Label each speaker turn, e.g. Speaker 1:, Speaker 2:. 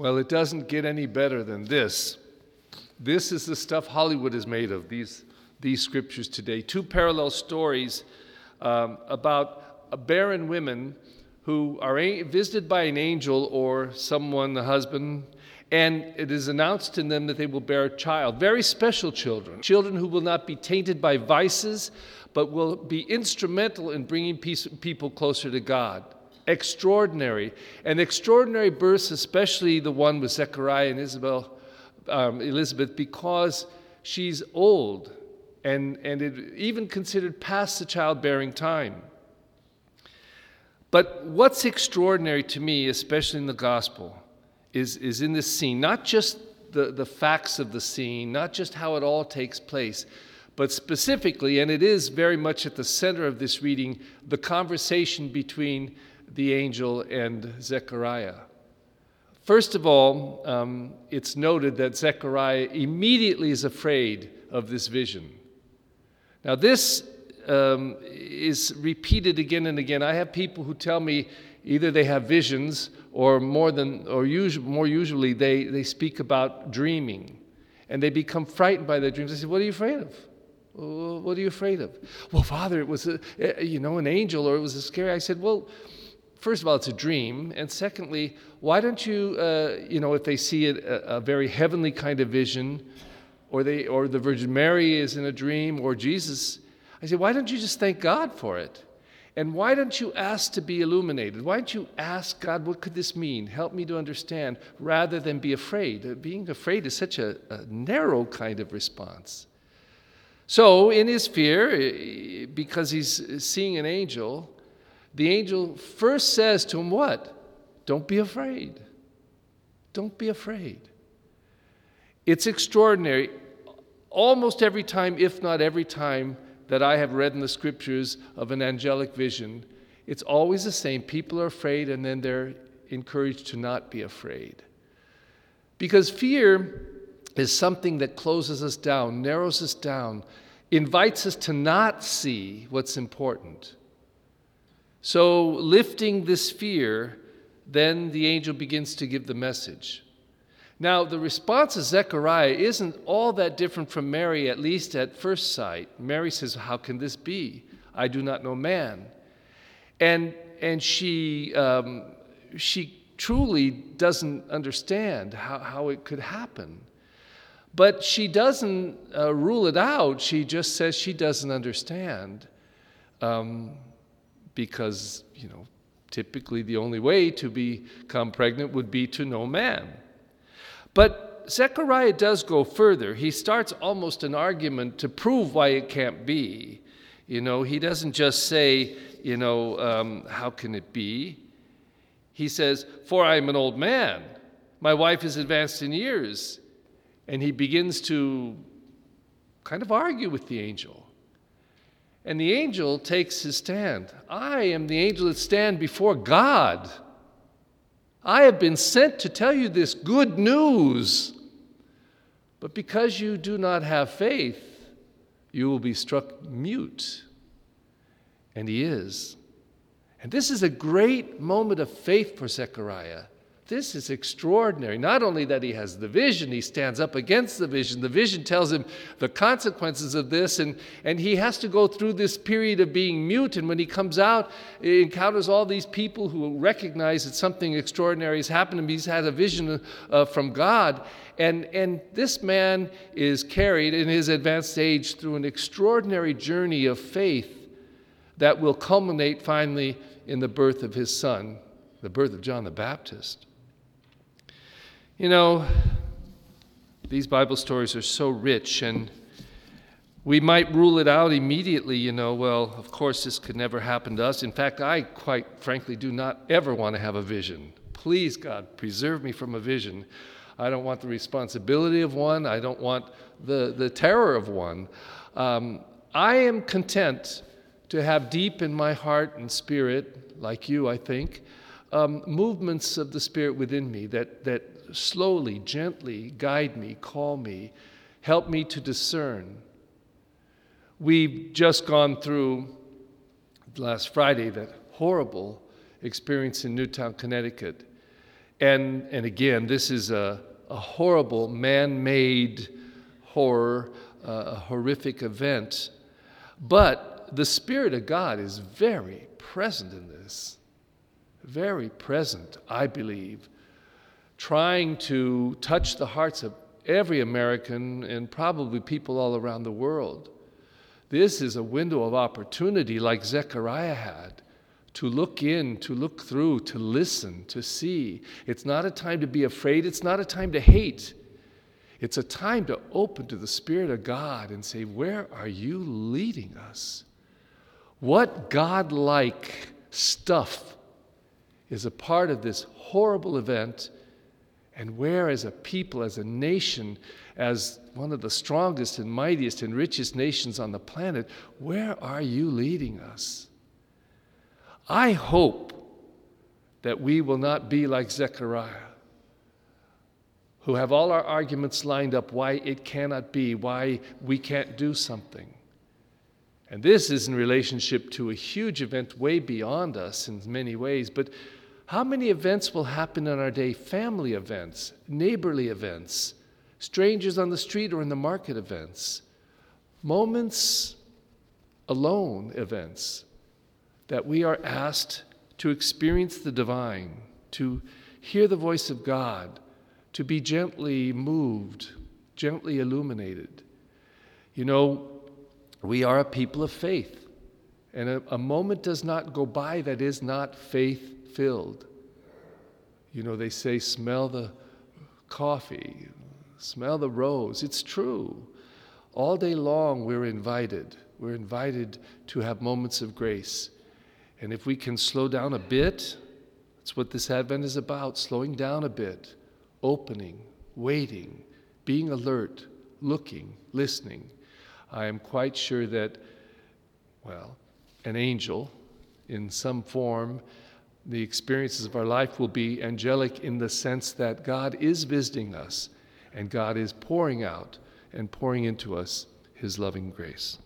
Speaker 1: Well, it doesn't get any better than this. This is the stuff Hollywood is made of, these, these scriptures today. Two parallel stories um, about barren women who are a- visited by an angel or someone, the husband, and it is announced to them that they will bear a child. Very special children, children who will not be tainted by vices, but will be instrumental in bringing peace, people closer to God. Extraordinary. And extraordinary births, especially the one with Zechariah and Isabel, um, Elizabeth, because she's old and, and it even considered past the childbearing time. But what's extraordinary to me, especially in the gospel, is, is in this scene, not just the, the facts of the scene, not just how it all takes place, but specifically, and it is very much at the center of this reading, the conversation between the angel and Zechariah. First of all, um, it's noted that Zechariah immediately is afraid of this vision. Now, this um, is repeated again and again. I have people who tell me either they have visions or more than or usually, more usually they, they speak about dreaming and they become frightened by their dreams. I say, What are you afraid of? What are you afraid of? Well, Father, it was a, eh, you know an angel or it was a scary. I said, Well, first of all, it's a dream, and secondly, why don't you uh, you know if they see it, a, a very heavenly kind of vision, or they or the Virgin Mary is in a dream, or Jesus I say, why don't you just thank God for it? And why don't you ask to be illuminated? Why don't you ask God, what could this mean? Help me to understand, rather than be afraid. Uh, being afraid is such a, a narrow kind of response. So, in his fear, because he's seeing an angel, the angel first says to him, What? Don't be afraid. Don't be afraid. It's extraordinary. Almost every time, if not every time, that I have read in the scriptures of an angelic vision, it's always the same. People are afraid, and then they're encouraged to not be afraid. Because fear is something that closes us down, narrows us down, invites us to not see what's important. So, lifting this fear, then the angel begins to give the message. Now, the response of Zechariah isn't all that different from Mary, at least at first sight. Mary says, How can this be? I do not know man. And, and she, um, she truly doesn't understand how, how it could happen. But she doesn't uh, rule it out. She just says she doesn't understand um, because, you know, typically the only way to become pregnant would be to know man. But Zechariah does go further. He starts almost an argument to prove why it can't be. You know, he doesn't just say, you know, um, how can it be? He says, For I am an old man. My wife is advanced in years. And he begins to kind of argue with the angel. And the angel takes his stand. I am the angel that stand before God. I have been sent to tell you this good news. But because you do not have faith, you will be struck mute. And he is. And this is a great moment of faith for Zechariah. This is extraordinary. Not only that he has the vision, he stands up against the vision. The vision tells him the consequences of this, and, and he has to go through this period of being mute. And when he comes out, he encounters all these people who recognize that something extraordinary has happened to him. He's had a vision uh, from God. And, and this man is carried in his advanced age through an extraordinary journey of faith that will culminate finally in the birth of his son, the birth of John the Baptist. You know, these Bible stories are so rich, and we might rule it out immediately, you know, well, of course, this could never happen to us. In fact, I quite frankly do not ever want to have a vision. Please, God, preserve me from a vision. I don't want the responsibility of one, I don't want the, the terror of one. Um, I am content to have deep in my heart and spirit, like you, I think, um, movements of the Spirit within me that, that slowly, gently guide me, call me, help me to discern. We've just gone through last Friday that horrible experience in Newtown, Connecticut. And, and again, this is a, a horrible man made horror, uh, a horrific event. But the Spirit of God is very present in this. Very present, I believe, trying to touch the hearts of every American and probably people all around the world. This is a window of opportunity like Zechariah had to look in, to look through, to listen, to see. It's not a time to be afraid, it's not a time to hate. It's a time to open to the Spirit of God and say, Where are you leading us? What God like stuff is a part of this horrible event? And where, as a people, as a nation, as one of the strongest and mightiest and richest nations on the planet, where are you leading us? I hope that we will not be like Zechariah who have all our arguments lined up why it cannot be, why we can't do something. And this is in relationship to a huge event way beyond us in many ways. But how many events will happen in our day? Family events, neighborly events, strangers on the street or in the market events, moments alone events that we are asked to experience the divine, to hear the voice of God to be gently moved, gently illuminated. You know, we are a people of faith, and a, a moment does not go by that is not faith filled. You know, they say, smell the coffee, smell the rose. It's true. All day long, we're invited. We're invited to have moments of grace. And if we can slow down a bit, that's what this Advent is about slowing down a bit opening, waiting, being alert, looking, listening. I am quite sure that, well, an angel in some form, the experiences of our life will be angelic in the sense that God is visiting us and God is pouring out and pouring into us his loving grace.